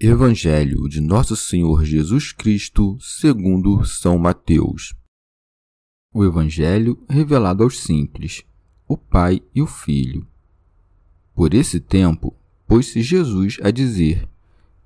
Evangelho de Nosso Senhor Jesus Cristo, segundo São Mateus. O Evangelho revelado aos simples, o Pai e o Filho. Por esse tempo, pôs-se Jesus a dizer: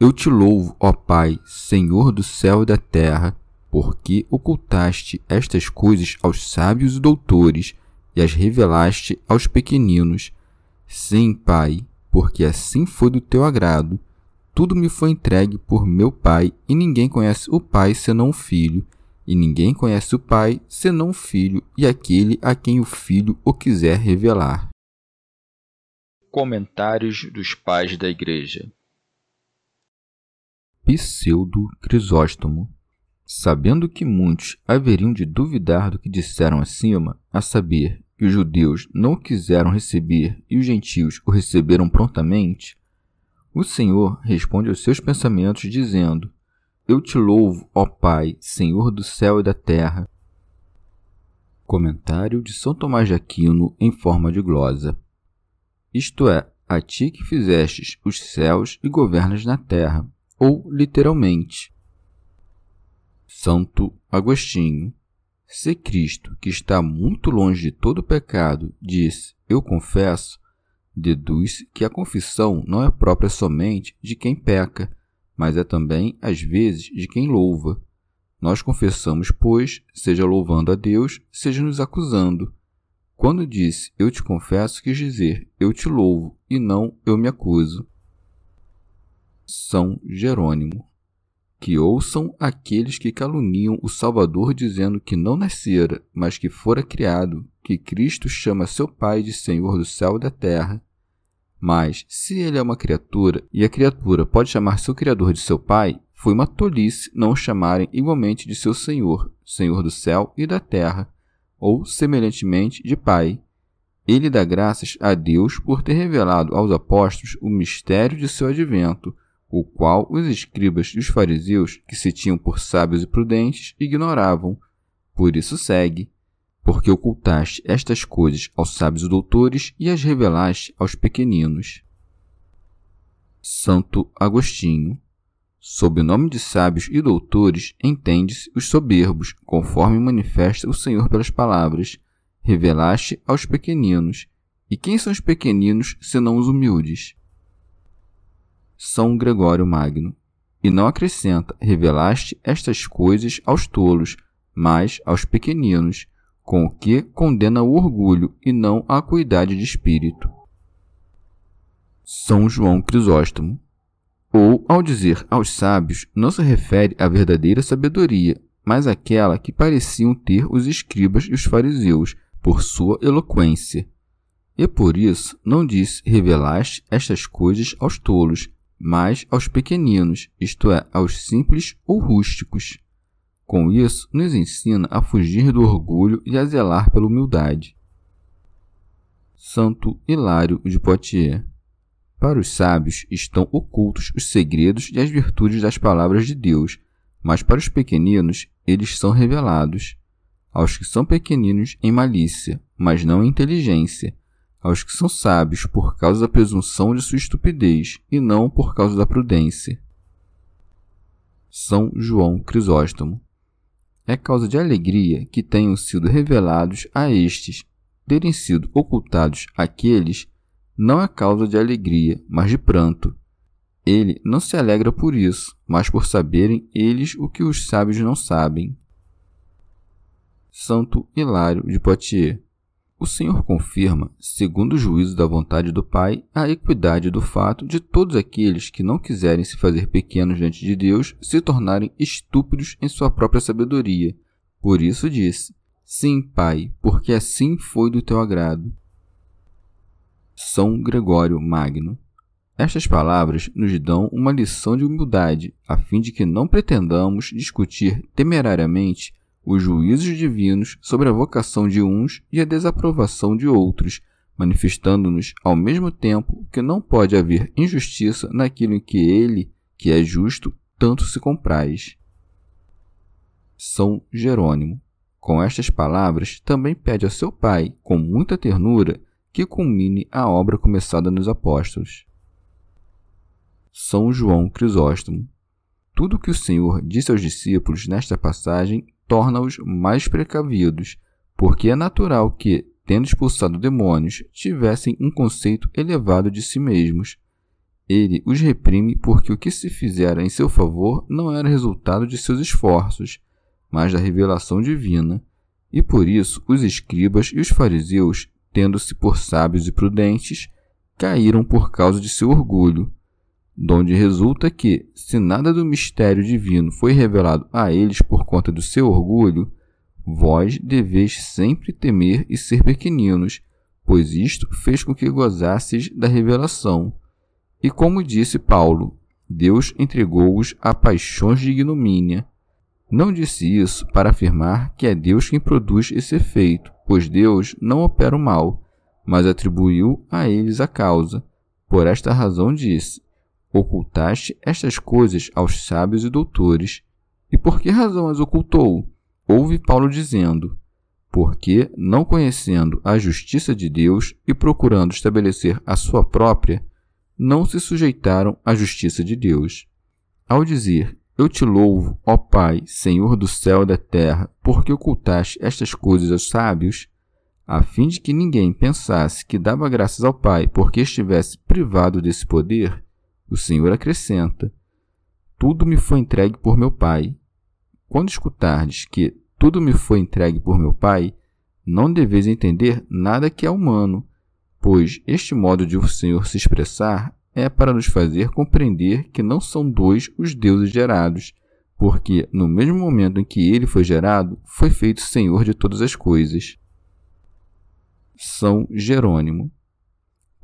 Eu te louvo, ó Pai, Senhor do céu e da terra, porque ocultaste estas coisas aos sábios e doutores e as revelaste aos pequeninos. Sim, Pai, porque assim foi do teu agrado tudo me foi entregue por meu Pai, e ninguém conhece o Pai senão o Filho, e ninguém conhece o Pai senão o Filho e aquele a quem o Filho o quiser revelar. Comentários dos Pais da Igreja. Pseudo Crisóstomo. Sabendo que muitos haveriam de duvidar do que disseram acima, a saber, que os judeus não o quiseram receber e os gentios o receberam prontamente, o Senhor responde aos seus pensamentos, dizendo: Eu te louvo, ó Pai, Senhor do céu e da terra. Comentário de São Tomás de Aquino em forma de glosa. Isto é, a ti que fizestes os céus e governas na terra, ou literalmente. Santo Agostinho. Se Cristo, que está muito longe de todo pecado, diz: Eu confesso, Deduz que a confissão não é própria somente de quem peca, mas é também, às vezes, de quem louva. Nós confessamos, pois, seja louvando a Deus, seja nos acusando. Quando disse eu te confesso, quis dizer eu te louvo e não eu me acuso. São Jerônimo. Que ouçam aqueles que caluniam o Salvador, dizendo que não nascera, mas que fora criado, que Cristo chama seu Pai de Senhor do céu e da terra, mas, se ele é uma criatura e a criatura pode chamar seu Criador de seu Pai, foi uma tolice não o chamarem igualmente de seu Senhor, Senhor do céu e da terra, ou semelhantemente de Pai. Ele dá graças a Deus por ter revelado aos apóstolos o mistério de seu advento, o qual os escribas e os fariseus, que se tinham por sábios e prudentes, ignoravam. Por isso segue porque ocultaste estas coisas aos sábios doutores e as revelaste aos pequeninos. Santo Agostinho. Sob o nome de sábios e doutores, entende-se os soberbos, conforme manifesta o Senhor pelas palavras: revelaste aos pequeninos. E quem são os pequeninos senão os humildes? São Gregório Magno. E não acrescenta: revelaste estas coisas aos tolos, mas aos pequeninos com o que condena o orgulho e não a acuidade de espírito. São João Crisóstomo. Ou, ao dizer aos sábios, não se refere à verdadeira sabedoria, mas àquela que pareciam ter os escribas e os fariseus, por sua eloquência. E por isso não disse revelaste estas coisas aos tolos, mas aos pequeninos, isto é, aos simples ou rústicos. Com isso, nos ensina a fugir do orgulho e a zelar pela humildade. Santo Hilário de Poitiers Para os sábios estão ocultos os segredos e as virtudes das palavras de Deus, mas para os pequeninos eles são revelados. Aos que são pequeninos em malícia, mas não em inteligência, aos que são sábios por causa da presunção de sua estupidez e não por causa da prudência. São João Crisóstomo é causa de alegria que tenham sido revelados a estes, terem sido ocultados àqueles, não é causa de alegria, mas de pranto. ele não se alegra por isso, mas por saberem eles o que os sábios não sabem. Santo Hilário de Poitiers o Senhor confirma, segundo o juízo da vontade do Pai, a equidade do fato de todos aqueles que não quiserem se fazer pequenos diante de Deus se tornarem estúpidos em sua própria sabedoria. Por isso disse: Sim, Pai, porque assim foi do teu agrado. São Gregório Magno. Estas palavras nos dão uma lição de humildade, a fim de que não pretendamos discutir temerariamente os juízos divinos sobre a vocação de uns e a desaprovação de outros, manifestando-nos ao mesmo tempo que não pode haver injustiça naquilo em que ele, que é justo, tanto se compraz. São Jerônimo. Com estas palavras, também pede a seu pai, com muita ternura, que culmine a obra começada nos apóstolos. São João Crisóstomo. Tudo o que o Senhor disse aos discípulos nesta passagem torna-os mais precavidos, porque é natural que, tendo expulsado demônios, tivessem um conceito elevado de si mesmos. Ele os reprime porque o que se fizera em seu favor não era resultado de seus esforços, mas da revelação divina. E por isso os escribas e os fariseus, tendo-se por sábios e prudentes, caíram por causa de seu orgulho, donde resulta que, se nada do mistério divino foi revelado a eles por conta do seu orgulho, vós deveis sempre temer e ser pequeninos, pois isto fez com que gozasseis da revelação. E como disse Paulo, Deus entregou-os a paixões de ignomínia. Não disse isso para afirmar que é Deus quem produz esse efeito, pois Deus não opera o mal, mas atribuiu a eles a causa. Por esta razão disse: Ocultaste estas coisas aos sábios e doutores. E por que razão as ocultou? Ouve Paulo dizendo: Porque, não conhecendo a justiça de Deus e procurando estabelecer a sua própria, não se sujeitaram à justiça de Deus. Ao dizer: Eu te louvo, ó Pai, Senhor do céu e da terra, porque ocultaste estas coisas aos sábios, a fim de que ninguém pensasse que dava graças ao Pai porque estivesse privado desse poder, o Senhor acrescenta: Tudo me foi entregue por meu Pai. Quando escutardes que tudo me foi entregue por meu Pai, não deveis entender nada que é humano, pois este modo de o Senhor se expressar é para nos fazer compreender que não são dois os deuses gerados, porque no mesmo momento em que ele foi gerado, foi feito Senhor de todas as coisas. São Jerônimo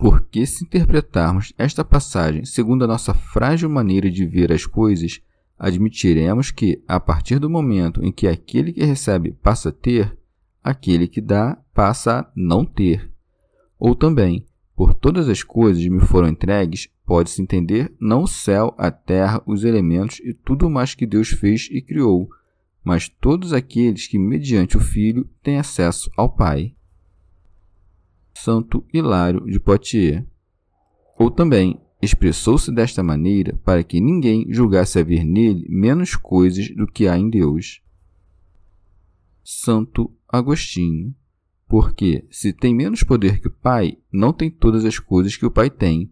porque, se interpretarmos esta passagem segundo a nossa frágil maneira de ver as coisas, admitiremos que, a partir do momento em que aquele que recebe passa a ter, aquele que dá passa a não ter. Ou também, por todas as coisas me foram entregues, pode-se entender não o céu, a terra, os elementos e tudo mais que Deus fez e criou, mas todos aqueles que, mediante o Filho, têm acesso ao Pai. Santo Hilário de Poitiers. Ou também, expressou-se desta maneira para que ninguém julgasse haver nele menos coisas do que há em Deus. Santo Agostinho. Porque, se tem menos poder que o Pai, não tem todas as coisas que o Pai tem.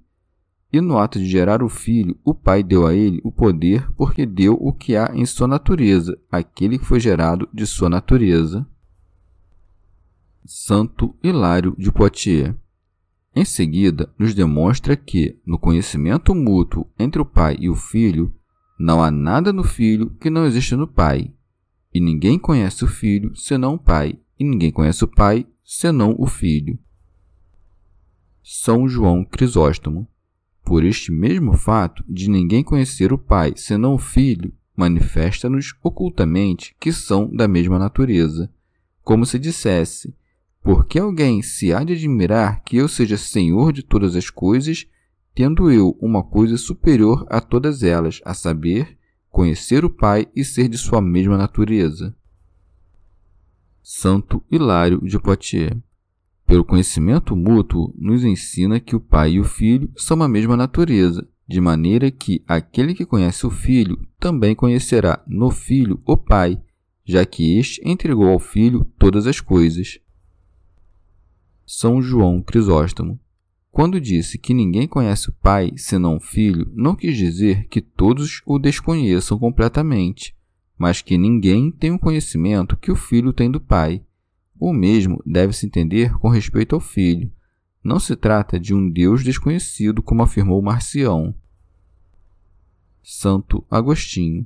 E no ato de gerar o Filho, o Pai deu a ele o poder porque deu o que há em sua natureza, aquele que foi gerado de sua natureza. Santo Hilário de Poitiers. Em seguida, nos demonstra que, no conhecimento mútuo entre o pai e o filho, não há nada no filho que não exista no pai, e ninguém conhece o filho senão o pai, e ninguém conhece o pai senão o filho. São João Crisóstomo. Por este mesmo fato de ninguém conhecer o pai senão o filho, manifesta-nos ocultamente que são da mesma natureza, como se dissesse: porque alguém se há de admirar que eu seja senhor de todas as coisas, tendo eu uma coisa superior a todas elas, a saber, conhecer o Pai e ser de sua mesma natureza? Santo Hilário de Poitiers. Pelo conhecimento mútuo, nos ensina que o Pai e o Filho são a mesma natureza, de maneira que aquele que conhece o Filho também conhecerá no Filho o Pai, já que este entregou ao Filho todas as coisas. São João Crisóstomo. Quando disse que ninguém conhece o Pai senão o Filho, não quis dizer que todos o desconheçam completamente, mas que ninguém tem o conhecimento que o Filho tem do Pai. O mesmo deve-se entender com respeito ao Filho. Não se trata de um Deus desconhecido, como afirmou Marcião. Santo Agostinho.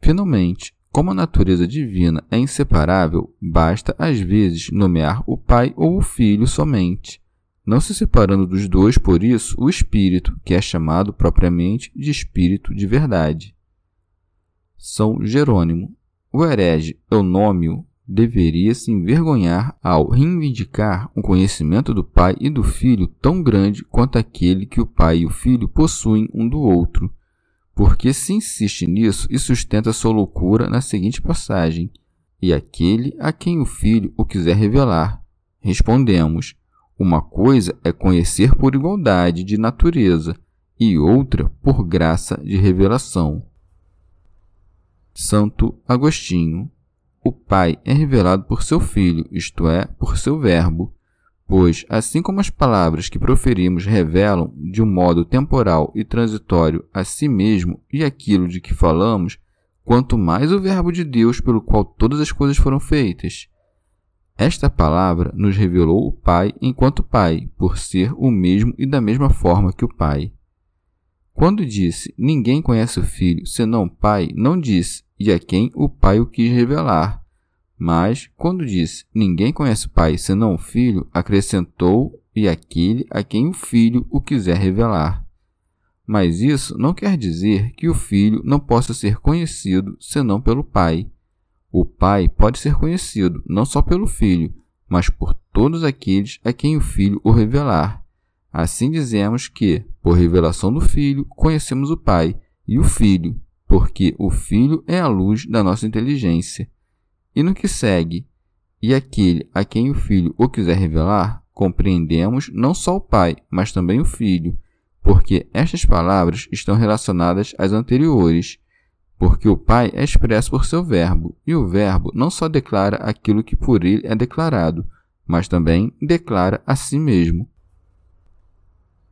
Finalmente, como a natureza divina é inseparável, basta às vezes nomear o Pai ou o Filho somente, não se separando dos dois, por isso, o Espírito, que é chamado propriamente de Espírito de verdade. São Jerônimo. O herege Eunômio deveria se envergonhar ao reivindicar um conhecimento do Pai e do Filho tão grande quanto aquele que o Pai e o Filho possuem um do outro porque se insiste nisso e sustenta sua loucura na seguinte passagem: E aquele a quem o filho o quiser revelar. Respondemos: Uma coisa é conhecer por igualdade de natureza, e outra por graça de revelação. Santo Agostinho. O Pai é revelado por seu Filho, isto é, por seu Verbo, Pois, assim como as palavras que proferimos revelam, de um modo temporal e transitório, a si mesmo e aquilo de que falamos, quanto mais o Verbo de Deus pelo qual todas as coisas foram feitas. Esta palavra nos revelou o Pai enquanto Pai, por ser o mesmo e da mesma forma que o Pai. Quando disse ninguém conhece o Filho senão o Pai, não disse e a quem o Pai o quis revelar, mas, quando disse ninguém conhece o Pai senão o Filho, acrescentou e aquele a quem o Filho o quiser revelar. Mas isso não quer dizer que o Filho não possa ser conhecido senão pelo Pai. O Pai pode ser conhecido não só pelo Filho, mas por todos aqueles a quem o Filho o revelar. Assim dizemos que, por revelação do Filho, conhecemos o Pai e o Filho, porque o Filho é a luz da nossa inteligência. E no que segue, e aquele a quem o Filho o quiser revelar, compreendemos não só o Pai, mas também o Filho, porque estas palavras estão relacionadas às anteriores, porque o Pai é expresso por seu Verbo, e o Verbo não só declara aquilo que por ele é declarado, mas também declara a si mesmo.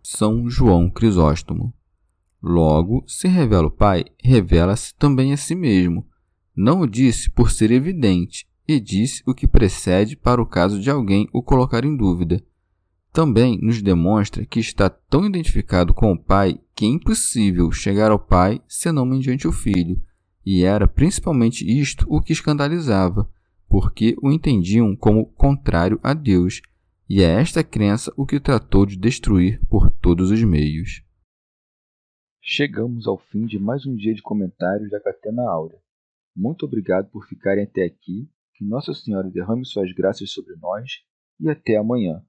São João Crisóstomo. Logo, se revela o Pai, revela-se também a si mesmo, não o disse por ser evidente, e disse o que precede para o caso de alguém o colocar em dúvida. Também nos demonstra que está tão identificado com o Pai que é impossível chegar ao Pai senão mediante o Filho, e era principalmente isto o que escandalizava, porque o entendiam como contrário a Deus, e é esta crença o que tratou de destruir por todos os meios. Chegamos ao fim de mais um dia de comentários da Catena Áurea. Muito obrigado por ficarem até aqui. Que Nossa Senhora derrame suas graças sobre nós e até amanhã.